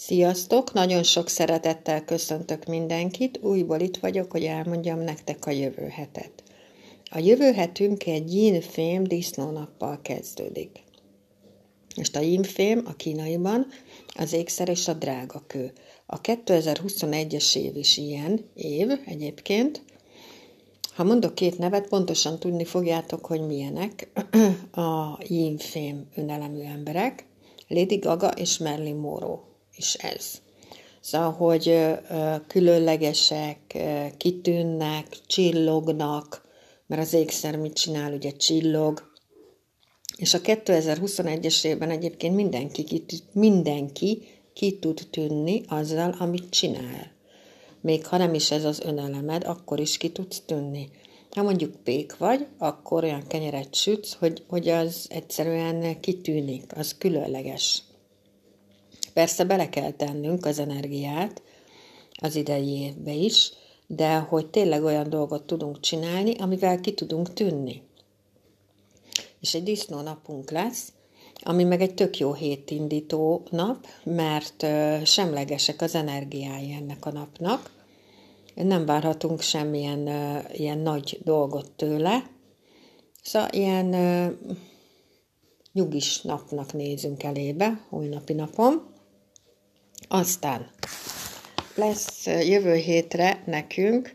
Sziasztok! Nagyon sok szeretettel köszöntök mindenkit. Újból itt vagyok, hogy elmondjam nektek a jövő hetet. A jövő hetünk egy yin-fém disznónappal kezdődik. Most a yin-fém a kínaiban az ékszer és a drága kő. A 2021-es év is ilyen év egyébként. Ha mondok két nevet, pontosan tudni fogjátok, hogy milyenek a yin-fém önelemű emberek. Lady Gaga és Marilyn Monroe is ez. Szóval, hogy különlegesek, kitűnnek, csillognak, mert az ékszer mit csinál, ugye csillog. És a 2021-es évben egyébként mindenki, ki, mindenki ki tud tűnni azzal, amit csinál. Még ha nem is ez az önelemed, akkor is ki tudsz tűnni. Ha mondjuk pék vagy, akkor olyan kenyeret sütsz, hogy, hogy az egyszerűen kitűnik, az különleges. Persze bele kell tennünk az energiát az idei évbe is, de hogy tényleg olyan dolgot tudunk csinálni, amivel ki tudunk tűnni. És egy disznó napunk lesz, ami meg egy tök jó hétindító nap, mert semlegesek az energiái ennek a napnak. Nem várhatunk semmilyen ilyen nagy dolgot tőle. Szóval ilyen nyugis napnak nézünk elébe, holnapi napon. Aztán lesz jövő hétre nekünk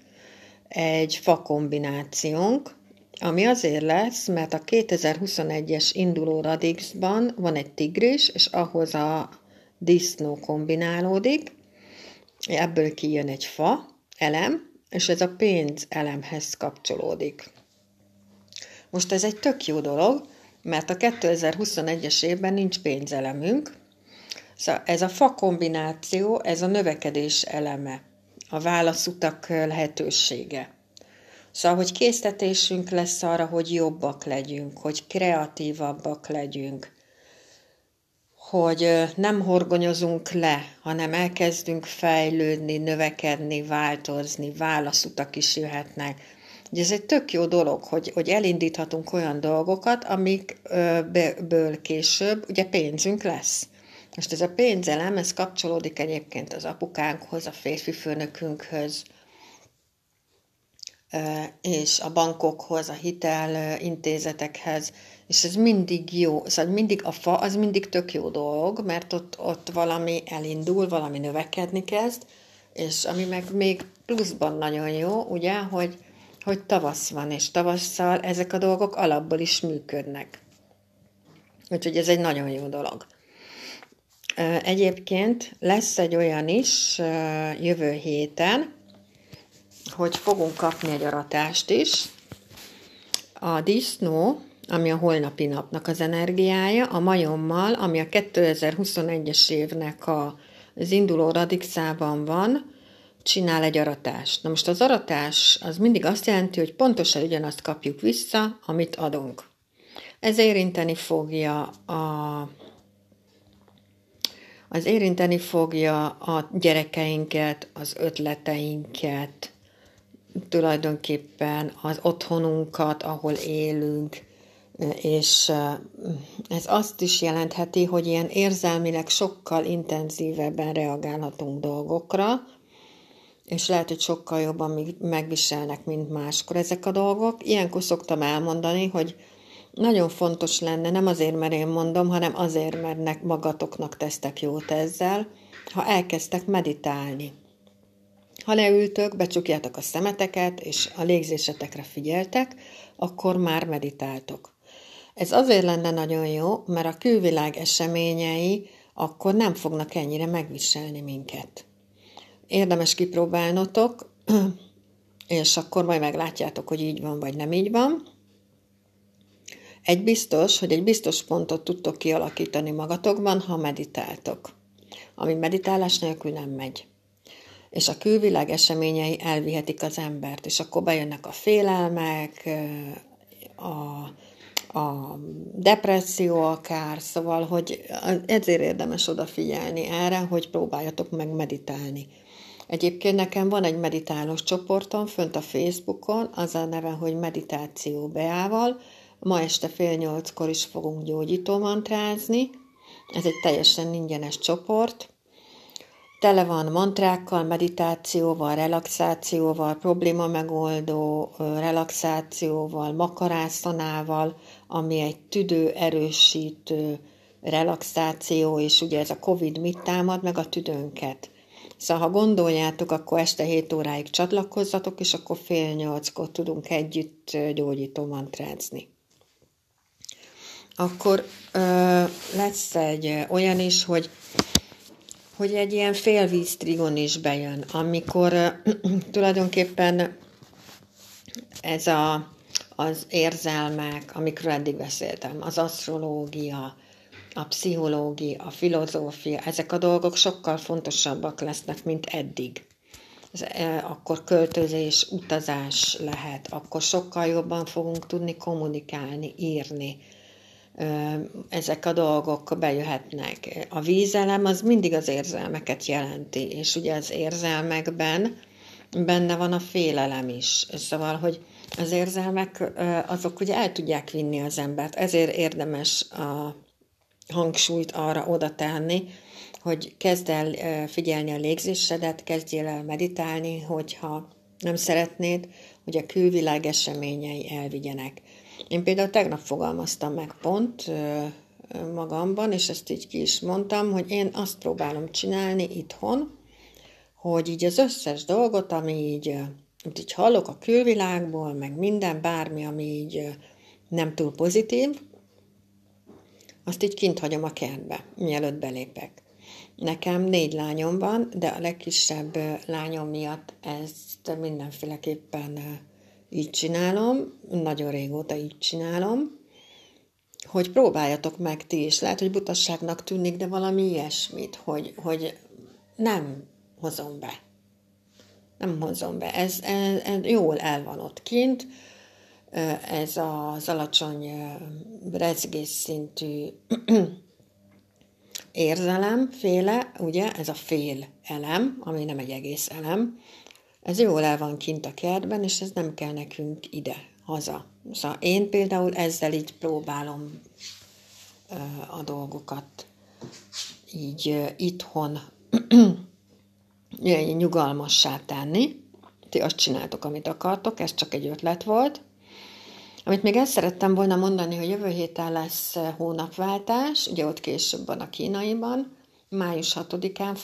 egy fa kombinációnk, ami azért lesz, mert a 2021-es induló Radixban van egy tigris, és ahhoz a disznó kombinálódik, ebből kijön egy fa elem, és ez a pénz elemhez kapcsolódik. Most ez egy tök jó dolog, mert a 2021-es évben nincs pénzelemünk, Szóval ez a fa kombináció, ez a növekedés eleme, a válaszutak lehetősége. Szóval, hogy késztetésünk lesz arra, hogy jobbak legyünk, hogy kreatívabbak legyünk, hogy nem horgonyozunk le, hanem elkezdünk fejlődni, növekedni, változni, válaszutak is jöhetnek. Ugye ez egy tök jó dolog, hogy, hogy elindíthatunk olyan dolgokat, amikből később ugye pénzünk lesz. Most ez a pénzelem, ez kapcsolódik egyébként az apukánkhoz, a férfi főnökünkhöz, és a bankokhoz, a hitelintézetekhez, és ez mindig jó, szóval mindig a fa az mindig tök jó dolog, mert ott, ott valami elindul, valami növekedni kezd, és ami meg még pluszban nagyon jó, ugye, hogy, hogy tavasz van, és tavasszal ezek a dolgok alapból is működnek. Úgyhogy ez egy nagyon jó dolog. Egyébként lesz egy olyan is jövő héten, hogy fogunk kapni egy aratást is. A disznó, ami a holnapi napnak az energiája, a majommal, ami a 2021-es évnek a, az induló radixában van, csinál egy aratást. Na most az aratás az mindig azt jelenti, hogy pontosan ugyanazt kapjuk vissza, amit adunk. Ez érinteni fogja a az érinteni fogja a gyerekeinket, az ötleteinket, tulajdonképpen az otthonunkat, ahol élünk, és ez azt is jelentheti, hogy ilyen érzelmileg sokkal intenzívebben reagálhatunk dolgokra, és lehet, hogy sokkal jobban megviselnek, mint máskor ezek a dolgok. Ilyenkor szoktam elmondani, hogy nagyon fontos lenne, nem azért, mert én mondom, hanem azért, mert magatoknak tesztek jót ezzel, ha elkezdtek meditálni. Ha leültök, becsukjátok a szemeteket, és a légzésetekre figyeltek, akkor már meditáltok. Ez azért lenne nagyon jó, mert a külvilág eseményei akkor nem fognak ennyire megviselni minket. Érdemes kipróbálnotok, és akkor majd meglátjátok, hogy így van, vagy nem így van. Egy biztos, hogy egy biztos pontot tudtok kialakítani magatokban, ha meditáltok. Ami meditálás nélkül nem megy. És a külvilág eseményei elvihetik az embert, és akkor bejönnek a félelmek, a, a depresszió akár, szóval, hogy ezért érdemes odafigyelni erre, hogy próbáljatok meg meditálni. Egyébként nekem van egy meditálós csoportom fönt a Facebookon, az a neve, hogy Meditáció Beával, Ma este fél nyolckor is fogunk gyógyító mantrázni. Ez egy teljesen ingyenes csoport, tele van mantrákkal, meditációval, relaxációval, probléma megoldó relaxációval, makarászanával, ami egy tüdő erősítő relaxáció, és ugye ez a Covid mit támad, meg a tüdőnket. Szóval, ha gondoljátok, akkor este 7 óráig csatlakozzatok, és akkor fél nyolckor tudunk együtt gyógyító mantrázni. Akkor ö, lesz egy olyan is, hogy hogy egy ilyen félvíz trigon is bejön, amikor ö, tulajdonképpen ez a, az érzelmek, amikről eddig beszéltem, az asztrológia, a pszichológia, a filozófia, ezek a dolgok sokkal fontosabbak lesznek, mint eddig. Ez, akkor költözés, utazás lehet, akkor sokkal jobban fogunk tudni kommunikálni, írni. Ezek a dolgok bejöhetnek. A vízelem az mindig az érzelmeket jelenti, és ugye az érzelmekben benne van a félelem is. Szóval, hogy az érzelmek azok ugye el tudják vinni az embert. Ezért érdemes a hangsúlyt arra oda tenni, hogy kezd el figyelni a légzésedet, kezdjél el meditálni, hogyha nem szeretnéd, hogy a külvilág eseményei elvigyenek. Én például tegnap fogalmaztam meg pont magamban, és ezt így ki is mondtam, hogy én azt próbálom csinálni itthon, hogy így az összes dolgot, ami így, amit így hallok a külvilágból, meg minden, bármi, ami így nem túl pozitív, azt így kint hagyom a kertbe, mielőtt belépek. Nekem négy lányom van, de a legkisebb lányom miatt ezt mindenféleképpen így csinálom, nagyon régóta így csinálom, hogy próbáljatok meg ti is. Lehet, hogy butasságnak tűnik, de valami ilyesmit, hogy, hogy nem hozom be. Nem hozom be. Ez, ez, ez jól el van ott kint, ez az alacsony rezgés szintű érzelem, féle, ugye, ez a fél elem, ami nem egy egész elem, ez jól el van kint a kertben, és ez nem kell nekünk ide, haza. Szóval én például ezzel így próbálom a dolgokat így itthon nyugalmassá tenni. Ti azt csináltok, amit akartok, ez csak egy ötlet volt. Amit még el szerettem volna mondani, hogy jövő héten lesz hónapváltás, ugye ott később van a kínaiban, május 6-án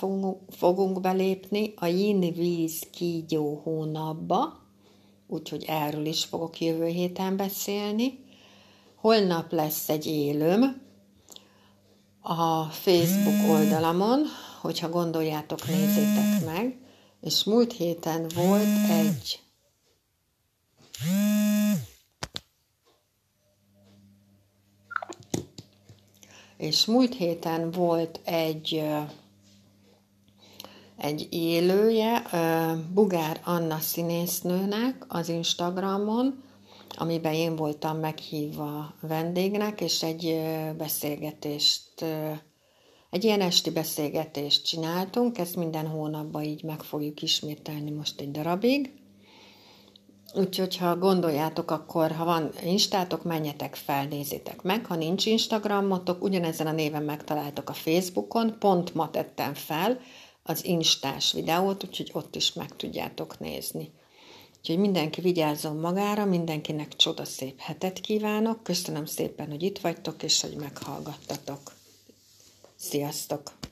fogunk, belépni a yin víz kígyó hónapba, úgyhogy erről is fogok jövő héten beszélni. Holnap lesz egy élőm a Facebook oldalamon, hogyha gondoljátok, nézzétek meg, és múlt héten volt egy és múlt héten volt egy egy élője Bugár Anna színésznőnek az Instagramon, amiben én voltam meghívva vendégnek, és egy beszélgetést, egy ilyen esti beszélgetést csináltunk, ezt minden hónapban így meg fogjuk ismételni most egy darabig. Úgyhogy, ha gondoljátok, akkor ha van instátok, menjetek fel, nézzétek meg. Ha nincs Instagramotok, ugyanezen a néven megtaláltok a Facebookon, pont ma tettem fel az instás videót, úgyhogy ott is meg tudjátok nézni. Úgyhogy mindenki vigyázzon magára, mindenkinek csodaszép hetet kívánok. Köszönöm szépen, hogy itt vagytok, és hogy meghallgattatok. Sziasztok!